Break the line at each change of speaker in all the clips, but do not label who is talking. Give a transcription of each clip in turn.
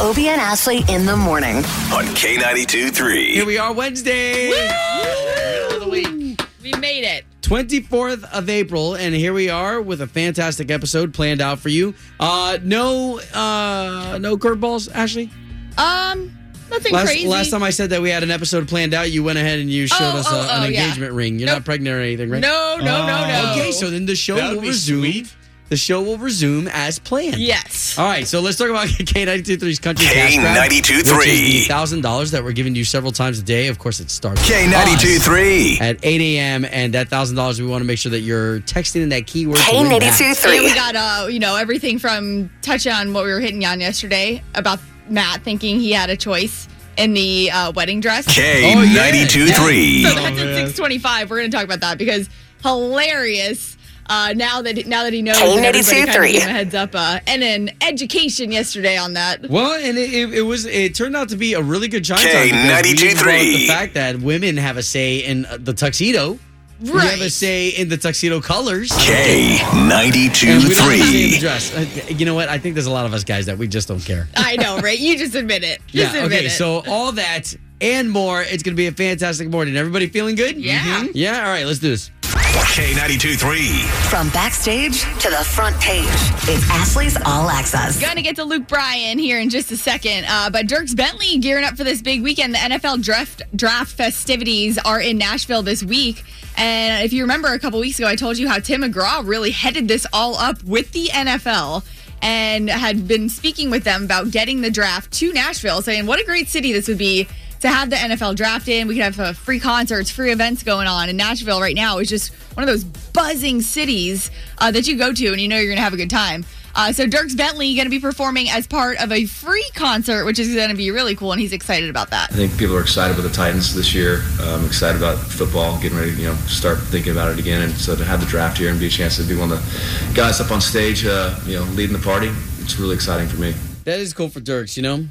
Obie and Ashley in the morning.
on K92 3.
Here we are, Wednesday. Middle of the week.
We made it.
24th of April, and here we are with a fantastic episode planned out for you. Uh no uh no curveballs, Ashley.
Um, nothing
Last,
crazy.
last time I said that we had an episode planned out, you went ahead and you showed
Oh,
us
oh,
uh, an
oh, yeah.
engagement ring. You're
Nope.
not pregnant or anything, right?
no, no, no, no.
Okay, so then the show
That would
will
be
resume.
sweet.
The show will resume as planned.
yes.
All right, so let's talk about K92.3's Country Cash Grab.
K923.
$1,000 that we're giving you several times a day. Of course, it starts
K92
us
3.
at 8 a.m. And that $1,000, we want to make sure that you're texting in that keyword. to.
K82
Yeah, we got uh, you know, everything from touch on what we were hitting on yesterday about Matt thinking he had a choice in the uh, wedding dress.
K92
So
3.
that's at six twenty-five. We're going to talk about that because hilarious. Uh, now that now that he knows,
K82
that everybody kind of
three.
gave him a heads up, uh, and an education yesterday on that.
Well, and it, it, it was it turned out to be a really good shine
K92.3.
time because the fact that women have a say in uh, the tuxedo. We have a say in the tuxedo colors.
K92
And we don't have a say in the
3.
dress. Uh, You know what? I think there's a lot of us guys that we just don't care.
I know, right? You just admit it. Just
yeah.
admit
Okay.
it.
So all that and more. It's going to be a fantastic morning. Everybody feeling good?
Yeah. Mhm.
Yeah. All right. Let's do this.
K92 3.
From backstage to the front page, it's Ashley's All Access.
Gonna get to Luke Bryan here in just a second. Uh, but Dierks Bentley gearing up for this big weekend. The NFL draft draft festivities are in Nashville this week. And if you remember a couple weeks ago, I told you how Tim McGraw really headed this all up with the NFL and had been speaking with them about getting the draft to Nashville, saying what a great city this would be to have the NFL draft in. We could have uh, free concerts, free events going on. And Nashville right now is just one of those buzzing cities uh, that you go to and you know you're going to have a good time. Uh, so Dierks Bentley going to be performing as part of a free concert, which is going to be really cool, and he's excited about that.
I think people are excited with the Titans this year. Um, excited about football, getting ready to you know start thinking about it again. And so to have the draft here and be a chance to be one of the guys up on stage, uh, you know, leading the party, it's really exciting for me.
That is cool for Dierks. You know.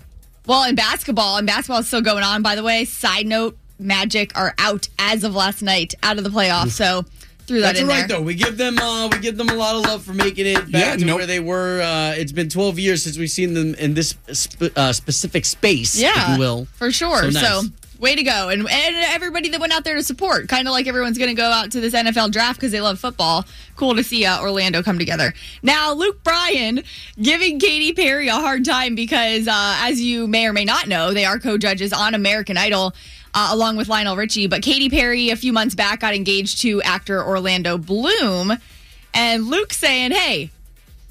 Well, in basketball, and basketball is still going on, by the way. Side note: Magic are out as of last night, out of the playoffs. So threw that
That's
in
all right
there.
though. We give them uh, we give them a lot of love for making it back
Yeah,
to
nope.
where they were. Uh, it's been 12 years since we've seen them in this sp- uh, specific space,
Yeah,
if you will.
for sure.
So
So,
nice.
Way to go, and and everybody that went out there to support, kind of like everyone's going to go out to this NFL draft because they love football. Cool to see uh, Orlando come together. Now, Luke Bryan giving Katy Perry a hard time because, uh, as you may or may not know, they are co-judges on American Idol. Uh, along with Lionel Richie, but Katy Perry a few months back got engaged to actor Orlando Bloom, and Luke saying, "Hey,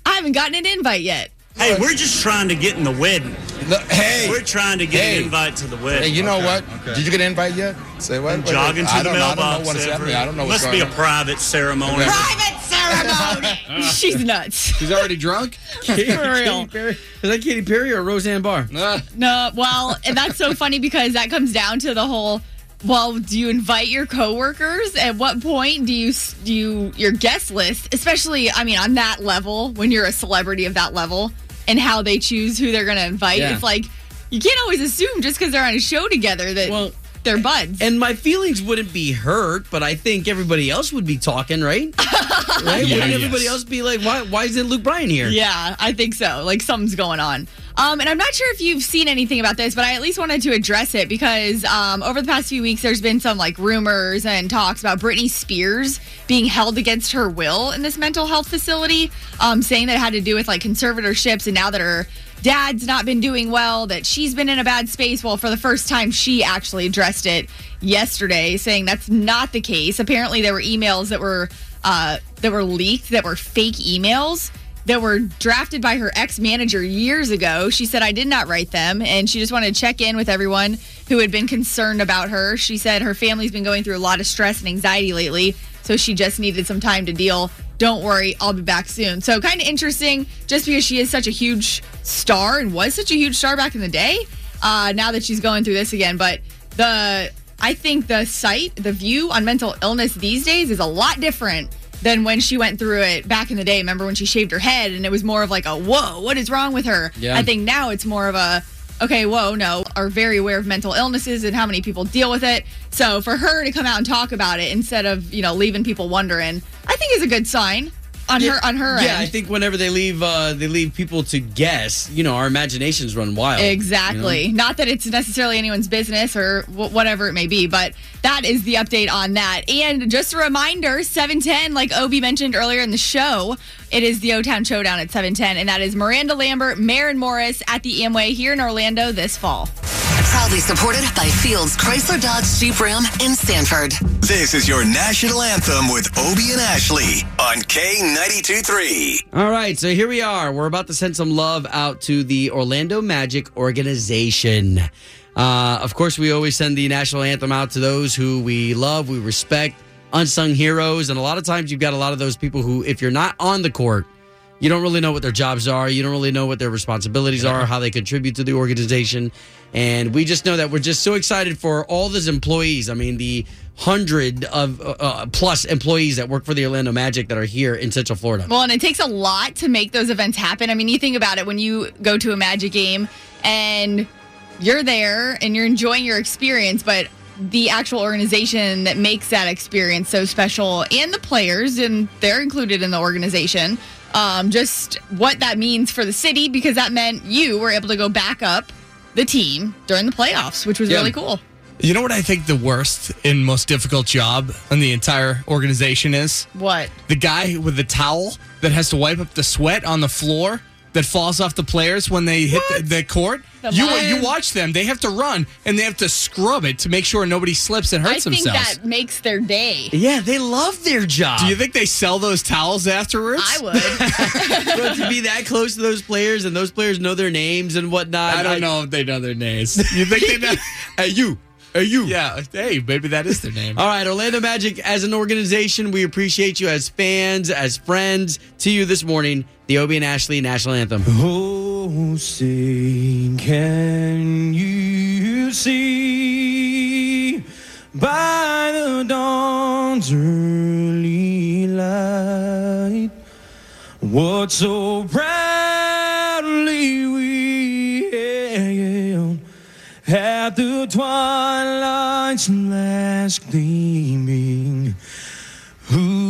I haven't gotten an invite yet."
Hey, we're just trying to get in the wedding.
Look, hey,
We're trying to get
Hey.
an invite to the wedding.
hey, you know
Okay.
what? Did you get an invite yet? Say what?
I'm
What-
jogging to
I
the
don't know. I don't
mailbox.
know what it's happening. I don't know what's
Must be a private ceremony.
Private ceremony. She's nuts.
She's already drunk.
Katy
For real.
Perry. Is that Katy Perry or Roseanne Barr?
Uh,
No, well, and that's so funny because that comes down to the whole. Well, do you invite your coworkers? At what point do you do you your guest list? Especially, I mean, on that level, when you're a celebrity of that level, and how they choose who they're going to invite.
Yeah.
It's like you can't always assume just because they're on a show together that
Well,
they're buds.
And my feelings wouldn't be hurt, but I think everybody else would be talking, right? right?
Yeah,
Wouldn't everybody else be like, why, why isn't Luke Bryan here?
Yeah, I think so. Like something's going on. Um, and I'm not sure if you've seen anything about this, but I at least wanted to address it because um, over the past few weeks, there's been some like rumors and talks about Britney Spears being held against her will in this mental health facility, um, saying that it had to do with like conservatorships, and now that her dad's not been doing well, that she's been in a bad space. Well, for the first time, she actually addressed it yesterday, saying that's not the case. Apparently, there were emails that were uh, that were leaked that were fake emails that were drafted by her ex manager years ago. She said, I did not write them. And she just wanted to check in with everyone who had been concerned about her. She said her family's been going through a lot of stress and anxiety lately. So she just needed some time to deal. Don't worry, I'll be back soon. So kind of interesting just because she is such a huge star and was such a huge star back in the day. Uh, now that she's going through this again. But the I think the site, the view on mental illness these days is a lot different than when she went through it back in the day. Remember when she shaved her head and it was more of like a whoa, what is wrong with her?
Yeah.
I think now it's more of a okay, whoa, no, are very aware of mental illnesses and how many people deal with it. So for her to come out and talk about it instead of, you know, leaving people wondering, I think is a good sign. On her on her
Yeah,
end.
I think whenever they leave, uh, they leave people to guess. You know, our imaginations run wild.
Exactly.
you know?
Not that it's necessarily anyone's business or wh- whatever it may be, but that is the update on that. And just a reminder 710, like Obie mentioned earlier in the show, it is the O Town Showdown at 710. And that is Miranda Lambert, Maren Morris at the Amway here in Orlando this fall.
Proudly supported by Fields Chrysler Dodge Jeep Ram in Sanford.
This is your national anthem with Obie and Ashley on K92
All right, so here we are. We're about to send some love out to the Orlando Magic organization. Uh, of course, we always send the national anthem out to those who we love, we respect, unsung heroes. And a lot of times you've got a lot of those people who, if you're not on the court, you don't really know what their jobs are. You don't really know what their responsibilities are, how they contribute to the organization. And we just know that we're just so excited for all those employees. I mean, the hundred of uh, uh, plus employees that work for the Orlando Magic that are here in Central Florida.
Well, and it takes a lot to make those events happen. I mean, you think about it when you go to a Magic game and you're there and you're enjoying your experience, but the actual organization that makes that experience so special and the players, and they're included in the organization, um, just what that means for the city because that meant you were able to go back up the team during the playoffs, which was
Yeah.
really cool.
You know what I think the worst and most difficult job in the entire organization is?
What?
The guy with the towel that has to wipe up the sweat on the floor that falls off the players when they hit the, the court.
The
you
mud.
you watch them; they have to run and they have to scrub it to make sure nobody slips and
I
hurts
think
themselves.
that makes their day.
Yeah, they love their job.
Do you think they sell those towels afterwards?
I would.
Bro, to be that close to those players and those players know their names and whatnot?
I don't know if they know their names. You think they know?
Hey, you. Hey, you.
yeah. Hey, maybe that is their name.
All right, Orlando Magic, as an organization, we appreciate you as fans, as friends. To you this morning, the Obie and Ashley National Anthem.
Oh, say, can you see by the dawn's early light what so proudly we hailed at the twilight's last gleaming?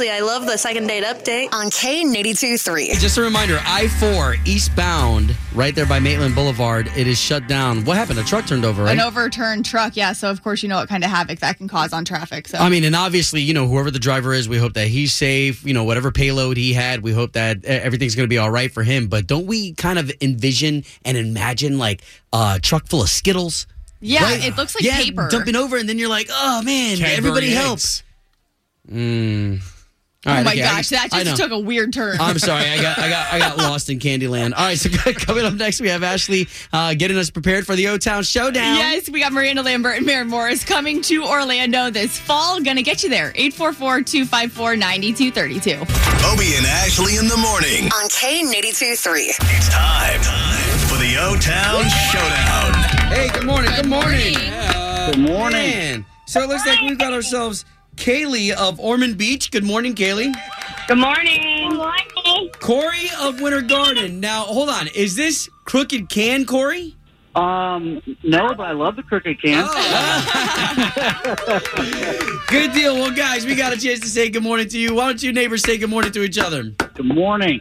Ashley,
I love the second date update.
On K82 3.
Just a reminder I 4 eastbound, right there by Maitland Boulevard, it is shut down. What happened? A truck turned over, right?
An overturned truck, yeah. So of course you know what kind of havoc that can cause on traffic. So
I mean, and obviously, you know, whoever the driver is, we hope that he's safe. You know, whatever payload he had, we hope that everything's going to be all right for him. But don't we kind of envision and imagine like a truck full of Skittles?
yeah,
Right.
it looks like
yeah,
paper.
dumping over, and then you're like, oh man,
Cadbury
everybody
eggs.
helps. Mm. All
oh my
okay, I-
gosh, that just took a weird turn.
I'm sorry, I got, I got, I got lost in Candyland. All right, so coming up next, we have Ashley uh, getting us prepared for the O Town Showdown.
Yes, we got Miranda Lambert and Maren Morris coming to Orlando this fall. Gonna get you there. 844-254-9232.
Obie and Ashley in the morning.
On K82 3.
It's time for the O Town Showdown.
Hey, good morning. Good morning.
Good morning.
Man. So it looks like we've got ourselves Kaylee of Ormond Beach. Good morning, Kaylee.
Good morning. Good morning.
Corey of Winter Garden. Now, hold on. Is this crooked can, Corey?
Um, no, but I love the crooked can.
Good deal. Well, guys, we got a chance to say good morning to you. Why don't you neighbors say good morning to each other?
Good morning.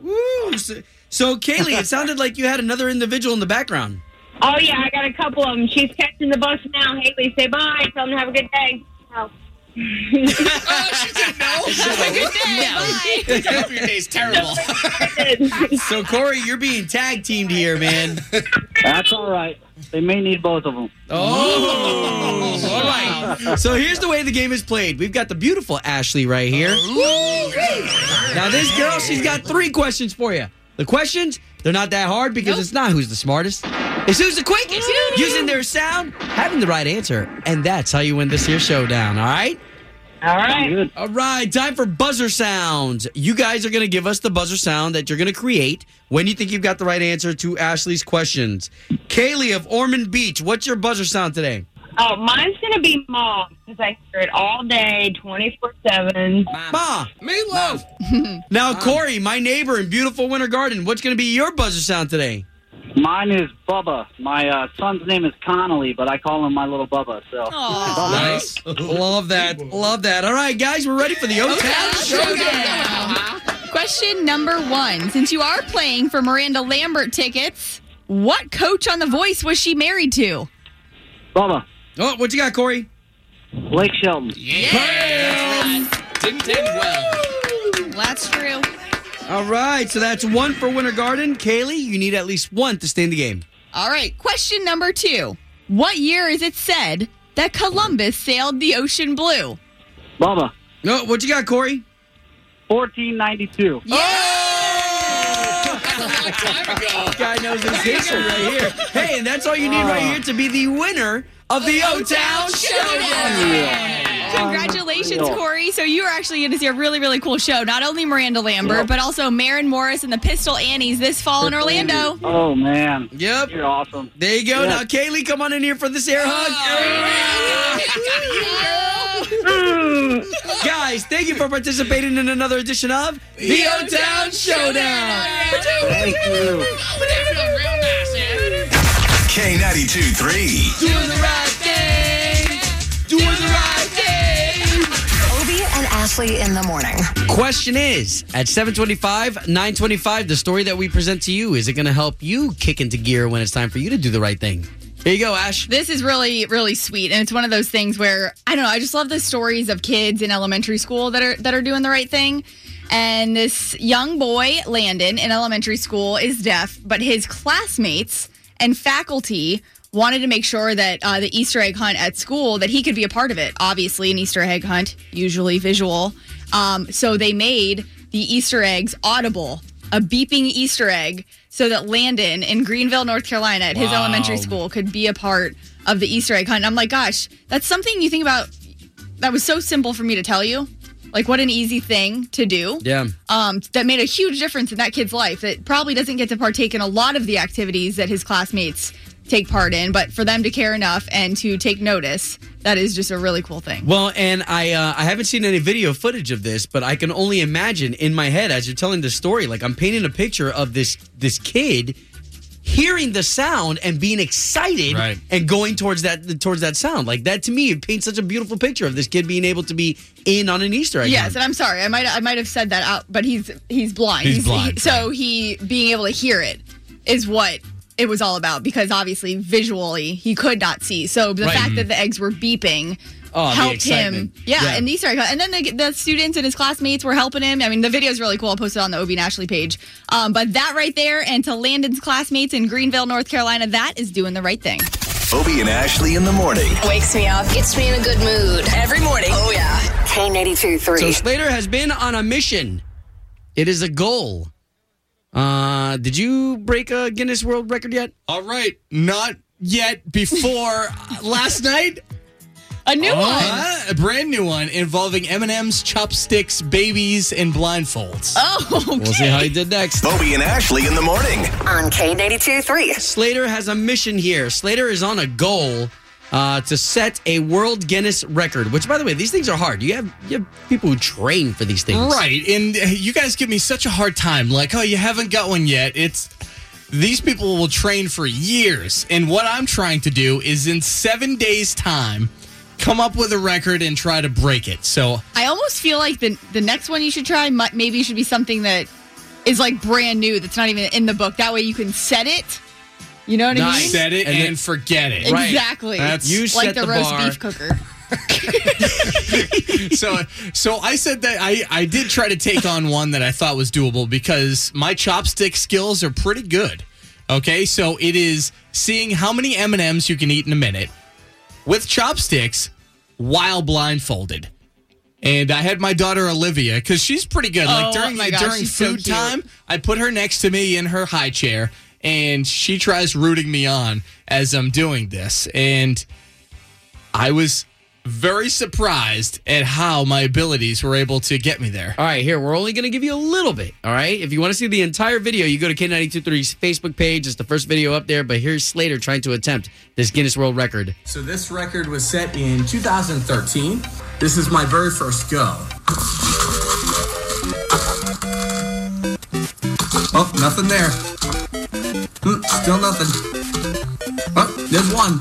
Woo! So, so, Kaylee, it sounded like you had another individual in the background.
Oh yeah, I got a couple of them. She's catching the bus now. Haley, say bye. Tell them to have a good day. Oh.
oh, she said no.
Have a good day. Bye.
I hope your day's terrible.
So, Corey, you're being tag teamed here, man.
That's all right. They may need both of them.
Oh. oh, all right. So here's the way the game is played. We've got the beautiful Ashley right here. Now this girl, she's got three questions for you. The questions, they're not that hard because it's not who's the smartest. It's who's the quickest. Using their sound, having the right answer, and that's how you win this here showdown. All right.
All right.
All right. time for buzzer sounds. You guys are going to give us the buzzer sound that you're going to create when you think you've got the right answer to Ashley's questions. Kaylee of Ormond Beach, what's your buzzer sound today?
Oh, mine's gonna be mom because I hear it all day, twenty four seven.
Ma.
Meatloaf.
Now, Corey, my neighbor in beautiful Winter Garden, what's going to be your buzzer sound today?
Mine is Bubba. My uh, son's name is Connolly, but I call him my little Bubba. So
Aw.
Nice. Love that. Love that. All right, guys, we're ready for the O Town Showdown.
Question number one. Since you are playing for Miranda Lambert tickets, what coach on The Voice was she married to?
Bubba,
Oh, what you got, Corey?
Blake Shelton. Yeah.
Didn't end well.
That's true.
All right, so that's one for Winter Garden. Kaylee, you need at least one to stay in the game.
All right. Question number two. What year is it said that Columbus sailed the ocean blue?
Bubba,
No, what you got, Corey?
1492.
Time ago.
Guy knows his history right here. Hey, and that's all you need right oh. here to be the winner of the O Town Showdown.
Congratulations,
Unreal.
Corey. So you are actually going to see a really, really cool show. Not only Miranda Lambert,
Yep.
but also Maren Morris and the Pistol Annies this fall in Orlando.
Oh man,
Yep.
you're awesome.
There you go.
Yeah.
Now, Kaylee, come on in here for this air hug. Oh, Guys, thank you for participating in another edition of the O Town Showdown.
Thank you.
K92 3.
Doing the right thing. Doing the right thing.
Obie and Ashley in the morning.
Question is at 725, 925, the story that we present to you, is it going to help you kick into gear when it's time for you to do the right thing? Here you go, Ash.
This is really, really sweet, and it's one of those things where I don't know. I just love the stories of kids in elementary school that are that are doing the right thing. And this young boy, Landon, in elementary school, is deaf, but his classmates and faculty wanted to make sure that uh, the Easter egg hunt at school that he could be a part of it. Obviously, an Easter egg hunt, usually visual. Um, so they made the Easter eggs audible, a beeping Easter egg, so that Landon in Greenville, North Carolina, at his elementary school, could be a part of the Easter egg hunt. And I'm like, gosh, that's something you think about. That was so simple for me to tell you. Like, what an easy thing to do
Yeah.
um, that made a huge difference in that kid's life. That probably doesn't get to partake in a lot of the activities that his classmates take part in, but for them to care enough and to take notice, that is just a really cool thing.
Well, and I uh, I haven't seen any video footage of this, but I can only imagine in my head as you're telling the story, like I'm painting a picture of this this kid hearing the sound and being excited
Right.
and going towards that towards that sound. Like that to me, it paints such a beautiful picture of this kid being able to be in on an Easter egg.
Yes,
hunt.
and I'm sorry, I might I might have said that out, but he's he's blind.
He's blind,
so he being able to hear it is what it was all about because obviously visually he could not see. So the
Right.
fact that the eggs were beeping
Oh,
helped him. Yeah,
Yeah.
and these are. And then the, the students and his classmates were helping him. I mean, the video is really cool. I'll post it on the Obie and Ashley page. Um, but that right there, and to Landon's classmates in Greenville, North Carolina, that is doing the right thing.
Obie and Ashley in the morning.
Wakes me up, gets me in a good mood. Every morning. Oh, yeah. K82 3.
So Slater has been on a mission. It is a goal. Uh, did you break a Guinness World Record yet?
All right, not yet. Before last night,
A new one.
uh, a brand new one involving M and M's, chopsticks, babies, and blindfolds.
Oh, okay.
We'll see how he did next.
Bobby and Ashley in the morning.
On K82 3.
Slater has a mission here. Slater is on a goal uh, to set a world Guinness record. Which, by the way, these things are hard. You have you have people who train for these things,
Right. And you guys give me such a hard time. Like, oh, you haven't got one yet. It's these people will train for years. And what I'm trying to do is in seven days' time, come up with a record and try to break it. So
I almost feel like the the next one you should try might, maybe should be something that is like brand new that's not even in the book. That way you can set it. You know what I mean?
set it
And
and,
then-
forget it.
Exactly.
That's
You
like the,
the
roast
bar.
beef cooker.
so so I said that I I did try to take on one that I thought was doable because my chopstick skills are pretty good. Okay, so it is seeing how many M and M's you can eat in a minute with chopsticks while blindfolded. And I had my daughter Olivia because she's pretty good.
Oh,
like during
my gosh,
during
she's so
food time, I put her next to me in her high chair, and she tries rooting me on as I'm doing this. And I was very surprised at how my abilities were able to get me there.
All right, here, we're only going to give you a little bit. All right. If you want to see the entire video, you go to K923's Facebook page. It's the first video up there. But here's Slater trying to attempt this Guinness World Record.
So this record was set in 2013. This is my very first go. Oh, nothing there. Still nothing. Oh, there's one.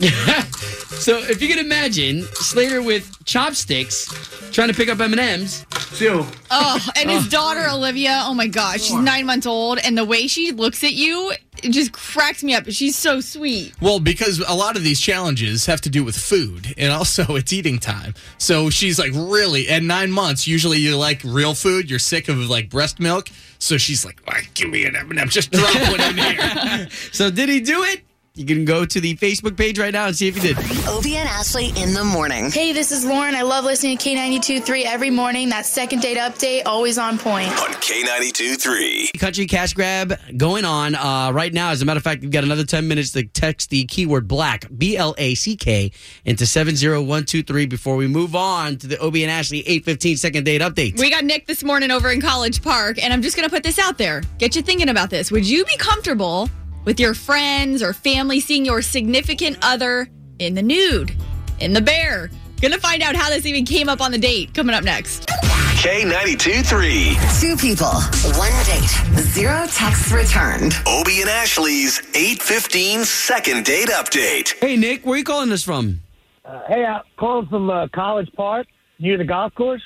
So if you can imagine Slater with chopsticks trying to pick up M&Ms.
Two.
Oh, and his oh. daughter Olivia. Oh my gosh, she's nine months old, and the way she looks at you, it just cracks me up. She's so sweet.
Well, because a lot of these challenges have to do with food and also it's eating time. So she's like, really, at nine months, usually you like real food, you're sick of like breast milk. So she's like, "Ah, give me an M&M, just drop one in here.
So did he do it? You can go to the Facebook page right now and see if you did.
Obie and Ashley in the morning.
Hey, this is Lauren. I love listening to K92.3 every morning. That second date update, always on point.
On K92 3.
Country cash grab going on uh, right now. As a matter of fact, you've got another 10 minutes to text the keyword black, B L A C K, into 70123 before we move on to the Obie and Ashley 815 second date update.
We got Nick this morning over in College Park, and I'm just going to put this out there. Get you thinking about this. Would you be comfortable with your friends or family seeing your significant other in the nude, in the bear? Gonna find out how this even came up on the date coming up next.
K92 3.
Two people, one date, zero texts returned.
Obie and Ashley's 815 second date update.
Hey, Nick, where are you calling this from?
Uh, hey, I'm calling from uh, College Park near the golf course.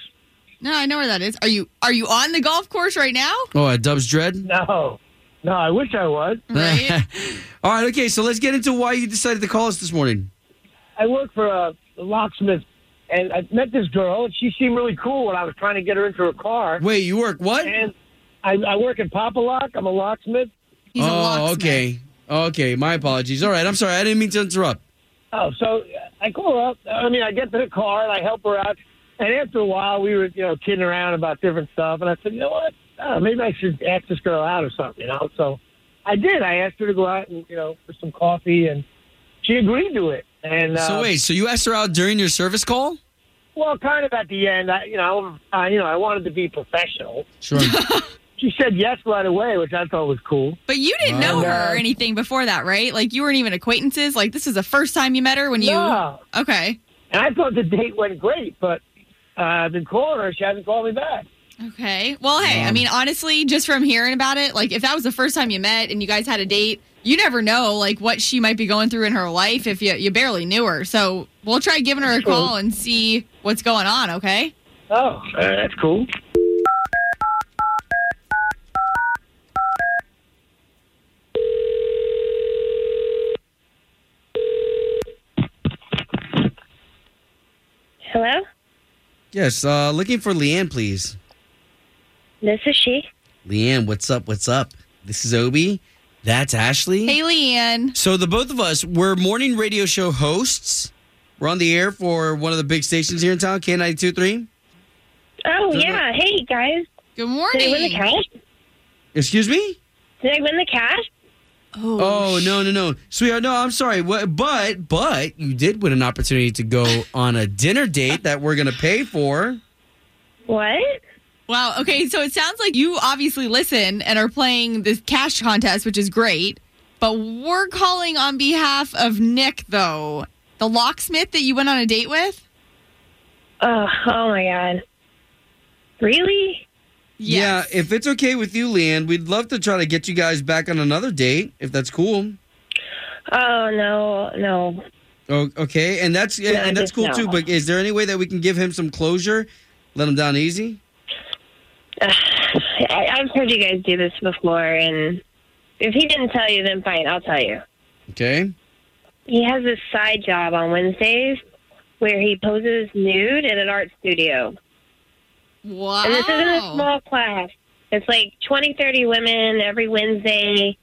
No, I know where that is. Are you are you on the golf course right now?
Oh, at Dubsdread?
No, no, I wish I was.
Right?
All right, okay, so let's get into why you decided to call us this morning.
I work for a locksmith, and I met this girl, and she seemed really cool when I was trying to get her into her car.
Wait, you work what?
And I, I work in Papa Lock. I'm a locksmith.
He's a
oh,
locksmith.
okay. Okay, my apologies. All right, I'm sorry. I didn't mean to interrupt.
Oh, so I call her up. I mean, I get to the car and I help her out. And after a while, we were, you know, kidding around about different stuff. And I said, you know what? Uh, maybe I should ask this girl out or something, you know? So I did. I asked her to go out and, you know, for some coffee, and she agreed to it. And uh,
so wait, so you asked her out during your service call?
well, kind of at the end, I, you know, I, you know, I wanted to be professional.
Sure.
She said yes right away, which I thought was cool.
But you didn't know
And,
her or
uh,
anything before that, right? Like you weren't even acquaintances. Like this is the first time you met her when you.
No.
Okay.
And I thought the date went great, but uh, I've been calling her. She hasn't called me back.
Okay. Well, hey, I mean, honestly, just from hearing about it, like if that was the first time you met and you guys had a date, you never know like what she might be going through in her life if you you barely knew her. So we'll try giving her a
True.
call and see what's going on. Okay.
Oh, uh, that's cool.
Hello?
yes, uh, looking for Leanne, please.
This is she.
Leanne, what's up? What's up? This is Obie. That's Ashley.
Hey, Leanne.
So the both of us, we're morning radio show hosts. We're on the air for one of the big stations here in town, K92.3.
Oh,
Good
yeah. Hey, guys.
Good morning.
Did I win the
morning.
cash?
Excuse me?
Did I win the cash?
Oh, oh no, no, no. Sweetheart, no, I'm sorry. What, but, but you did win an opportunity to go on a dinner date that we're going to pay for.
What?
Wow. Okay. So it sounds like you obviously listen and are playing this cash contest, which is great. But we're calling on behalf of Nick, though. The locksmith that you went on a date with?
Oh, oh my god. Really?
Yeah, if it's okay with you, Leanne, we'd love to try to get you guys back on another date, if that's cool.
Oh no, no.
Oh, okay, and that's
Yeah,
and that's cool
no.
too. But is there any way that we can give him some closure? Let him down easy.
I, I've heard you guys do this before, and if he didn't tell you, then fine, I'll tell you.
Okay.
He has this side job on Wednesdays where he poses nude in an art studio.
Wow.
And this isn't a small class. It's like 20, 30 women every Wednesday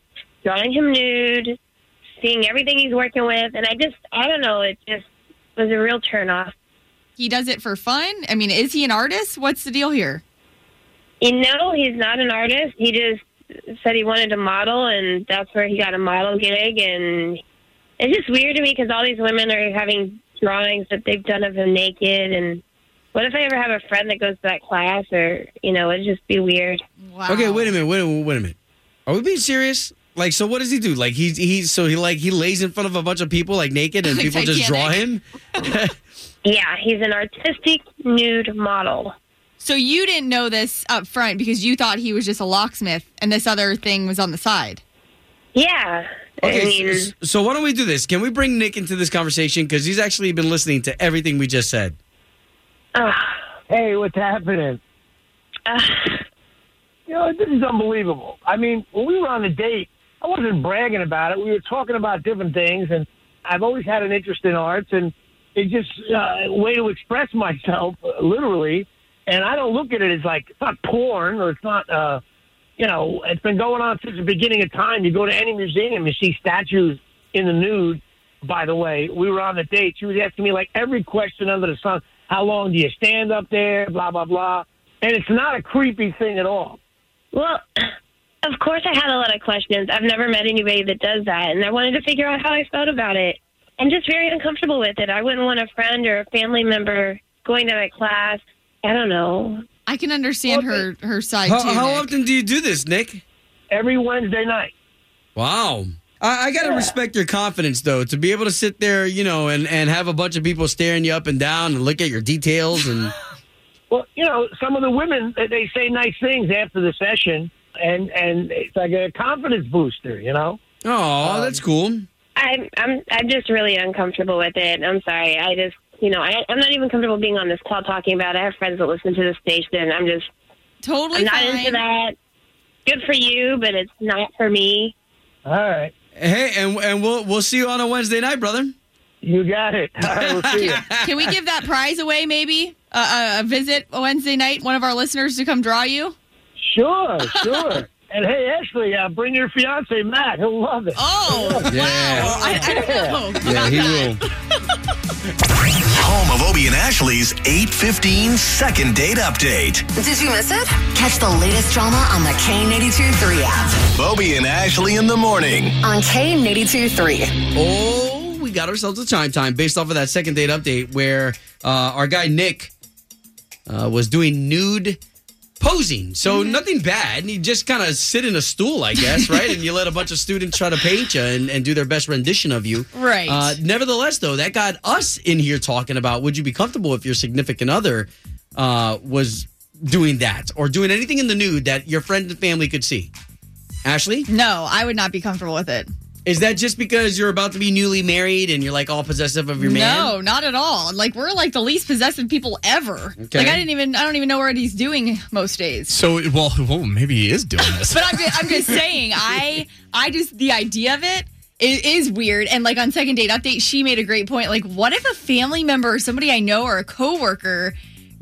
drawing him nude, seeing everything he's working with. And I just, I don't know, it just was a real turnoff.
He does it for fun? I mean, is he an artist? What's the deal here?
You know, he's not an artist. He just said he wanted to model, and that's where he got a model gig. And it's just weird to me because all these women are having drawings that they've done of him naked. And what if I ever have a friend that goes to that class, or you know, it'd just be weird.
Wow.
Okay, wait a minute. Wait a minute. Wait a minute. Are we being serious? Like, so what does he do? Like, he's he's so he like he lays in front of a bunch of people like naked, and
Like
people just draw him.
Yeah, he's an artistic nude model.
So you didn't know this up front because you thought he was just a locksmith and this other thing was on the side.
Yeah.
Okay,
I mean,
so, so why don't we do this? Can we bring Nick into this conversation because he's actually been listening to everything we just said.
Hey, what's happening? you know, this is unbelievable. I mean, when we were on the date, I wasn't bragging about it. We were talking about different things, and I've always had an interest in arts, and it's just uh, a way to express myself, uh, literally. And I don't look at it as like it's not porn or it's not, uh, you know, it's been going on since the beginning of time. You go to any museum, you see statues in the nude. By the way, we were on the date. She was asking me like every question under the sun. How long do you stand up there? Blah blah blah. And it's not a creepy thing at all.
well, of course I had a lot of questions. I've never met anybody that does that, and I wanted to figure out how I felt about it. I'm just very uncomfortable with it. I wouldn't want a friend or a family member going to my class. I don't know.
I can understand her her side
How,
too.
how
Nick.
often do you do this, Nick?
Every Wednesday night.
Wow. I, I got to respect your confidence, though, to be able to sit there, you know, and, and have a bunch of people staring you up and down and look at your details. And
Well, you know, some of the women they- they say nice things after the session, and and it's like a confidence booster. You know.
oh, that's um, cool.
I'm I'm I'm just really uncomfortable with it. I'm sorry. I just you know I, I'm not even comfortable being on this call talking about it. I have friends that listen to the station. I'm just
totally
I'm not
fine.
into that. Good for you, but it's not for me.
All right.
Hey, and and we'll we'll see you on a Wednesday night, brother.
You got it. All right, we'll see you.
Can we give that prize away maybe? Uh, a, a visit Wednesday night, one of our listeners to come draw you?
Sure, sure. And hey, Ashley, uh, bring your fiance Matt. He'll love it.
Oh,
Yeah.
I, I don't know.
Yeah,
about
he
that.
will.
Home of Obie and Ashley's 815 second date update.
Did you miss it? Catch the latest drama on the K82 3 app.
Obie and Ashley in the morning.
On K82 3.
Oh, we got ourselves a chime time based off of that second date update where uh, our guy Nick uh, was doing nude posing. So nothing bad. And You just kind of sit in a stool, I guess, right? and you let a bunch of students try to paint you and, and do their best rendition of you.
Right.
Uh, nevertheless, though, that got us in here talking about would you be comfortable if your significant other uh, was doing that or doing anything in the nude that your friend and family could see? Ashley?
No, I would not be comfortable with it.
Is that just because you're about to be newly married and you're like all possessive of your man?
No, not at all. Like we're like the least possessive people ever.
Okay.
Like I didn't even I don't even know what he's doing most days.
So, well, well, maybe he is doing this.
But I'm just, I'm just saying, I I just the idea of it is, is weird. And like on second date update, she made a great point. Like, what if a family member or somebody I know or a coworker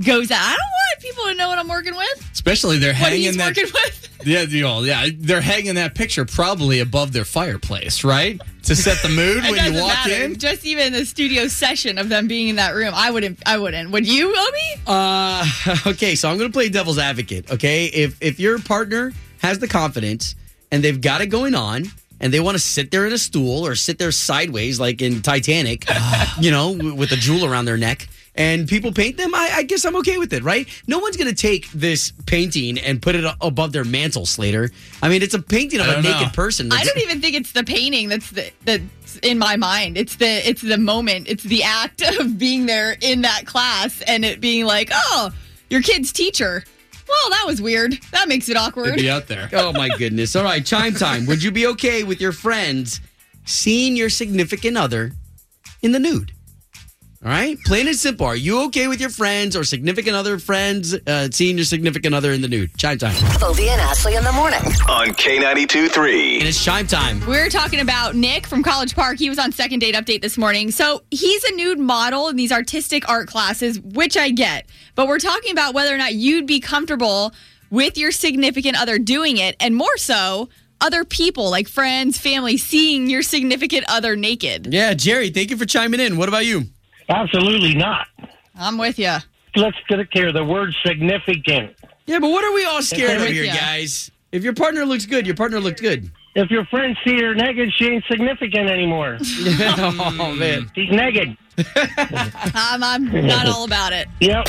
goes out? I don't want people to know what I'm working with.
Especially they're
What
hanging
he's
that.
working with.
Yeah, you know, yeah, they're hanging that picture probably above their fireplace, right? To set the mood when you walk
matter.
in.
Just even the studio session of them being in that room, I wouldn't. I wouldn't. Would you, Obie?
Uh, okay, so I'm going to play devil's advocate. Okay, if if your partner has the confidence and they've got it going on, and they want to sit there in a stool or sit there sideways like in Titanic, you know, with a jewel around their neck. And people paint them. I, I guess I'm okay with it, right? No one's gonna take this painting and put it above their mantle, Slater. I mean, it's a painting of a
don't
naked
know.
person.
I don't even think it's the painting that's the that's in my mind. It's the it's the moment. It's the act of being there in that class and it being like, oh, your kid's teacher. Well, that was weird. That makes it
It'd
awkward.
be out there.
Oh my goodness! All right, chime time. Would you be okay with your friends seeing your significant other in the nude? All right, plain and simple. Are you okay with your friends or significant other friends uh, seeing your significant other in the nude? Chime time.
Obie and Ashley in the morning.
On K92 3.
And it's chime time.
We were talking about Nick from College Park. He was on second date update this morning. So he's a nude model in these artistic art classes, which I get. But we're talking about whether or not you'd be comfortable with your significant other doing it, and more so, other people like friends, family, seeing your significant other naked.
Yeah, Jerry, thank you for chiming in. What about you?
Absolutely not.
I'm with you.
Let's get it clear. The word significant.
Yeah, but what are we all scared of here,
ya.
guys? If your partner looks good, your partner looked good.
If your friends see her naked, she ain't significant anymore.
oh man.
She's naked.
I'm, I'm not all about it.
Yep.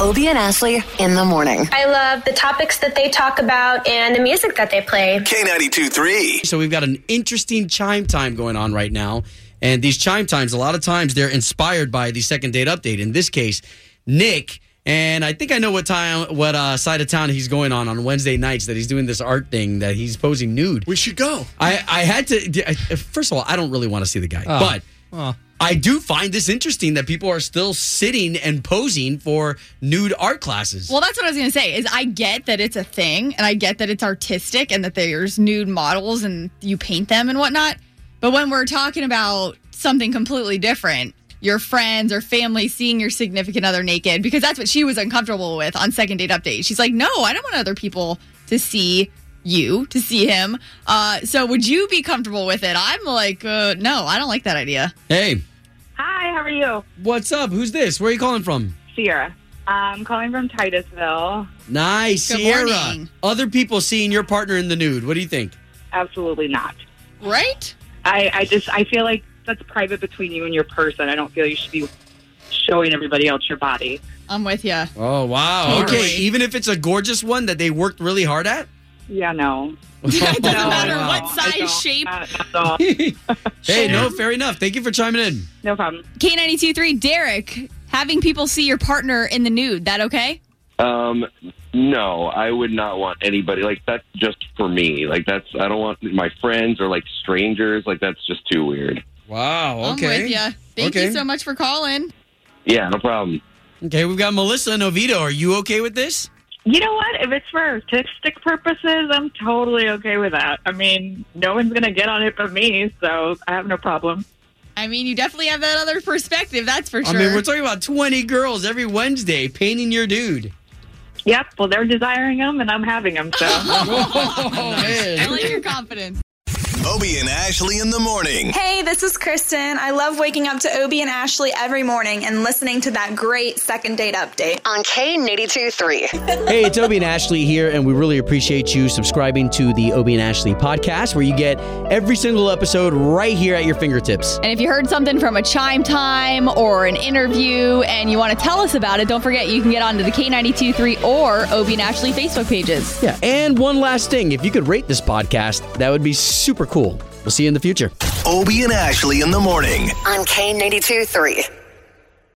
Obie and Ashley in the morning.
I love the topics that they talk about and the music that they play.
K92 3.
So we've got an interesting chime time going on right now. And these chime times, a lot of times they're inspired by the second date update. In this case, Nick, and I think I know what time, what uh, side of town he's going on on Wednesday nights that he's doing this art thing that he's posing nude.
We should go.
I, I had to, I- first of all, I don't really want to see the guy,
Oh.
but
Oh.
I do find this interesting that people are still sitting and posing for nude art classes.
Well, that's what I was going to say. Is I get that it's a thing, and I get that it's artistic, and that there's nude models, and you paint them and whatnot. But when we're talking about something completely different, your friends or family seeing your significant other naked, because that's what she was uncomfortable with on second date update. She's like, "No, I don't want other people to see you, to see him." Uh, so, would you be comfortable with it? I'm like, uh, no, I don't like that idea.
hey,
Hi, how are you?
what's up? Who's this? Where are you calling from?
Sierra. I'm calling from Titusville.
Nice,
Good
Sierra.
morning.
Other people seeing your partner in the nude. What do you think?
Absolutely not.
Right?
I, I just I feel like that's private between you and your person. I don't feel you should be showing everybody else your body.
I'm with you.
Oh wow.
Totally.
Okay, even if it's a gorgeous one that they worked really hard at.
Yeah, no.
it doesn't
No,
matter
no,
what
I
size,
don't.
shape.
Not, not at all.
Hey, no, fair enough. Thank you for chiming in.
No problem.
K92.3, Derek, having people see your partner in the nude, that okay?
Um, no, I would not want anybody like that's just for me. Like that's I don't want my friends or like strangers. Like that's just too weird.
Wow.
I'm with you. Thank
Okay.
you so much for calling.
Yeah, no problem.
Okay, we've got Melissa and Oviedo. Are you okay with this?
You know what? If it's for artistic purposes, I'm totally okay with that. I mean, no one's gonna get on it but me, so I have no problem.
I mean, you definitely have that other perspective, that's for sure.
I mean, we're talking about 20 girls every Wednesday painting your dude.
Yep. Well, they're desiring them, and I'm having them. So.
Oh,
I like your confidence.
Obie and Ashley in the morning.
Hey, this is Kristen. I love waking up to Obie and Ashley every morning and listening to that great second date update.
On K82 3.
Hey, it's Obie and Ashley here, and we really appreciate you subscribing to the Obie and Ashley podcast, where you get every single episode right here at your fingertips.
And if you heard something from a chime time or an interview and you want to tell us about it, don't forget you can get onto the K92.3 or Obie and Ashley Facebook pages.
Yeah, and one last thing if you could rate this podcast, that would be super cool. We'll see you in the future.
Obie and Ashley in the morning.
On K82 3.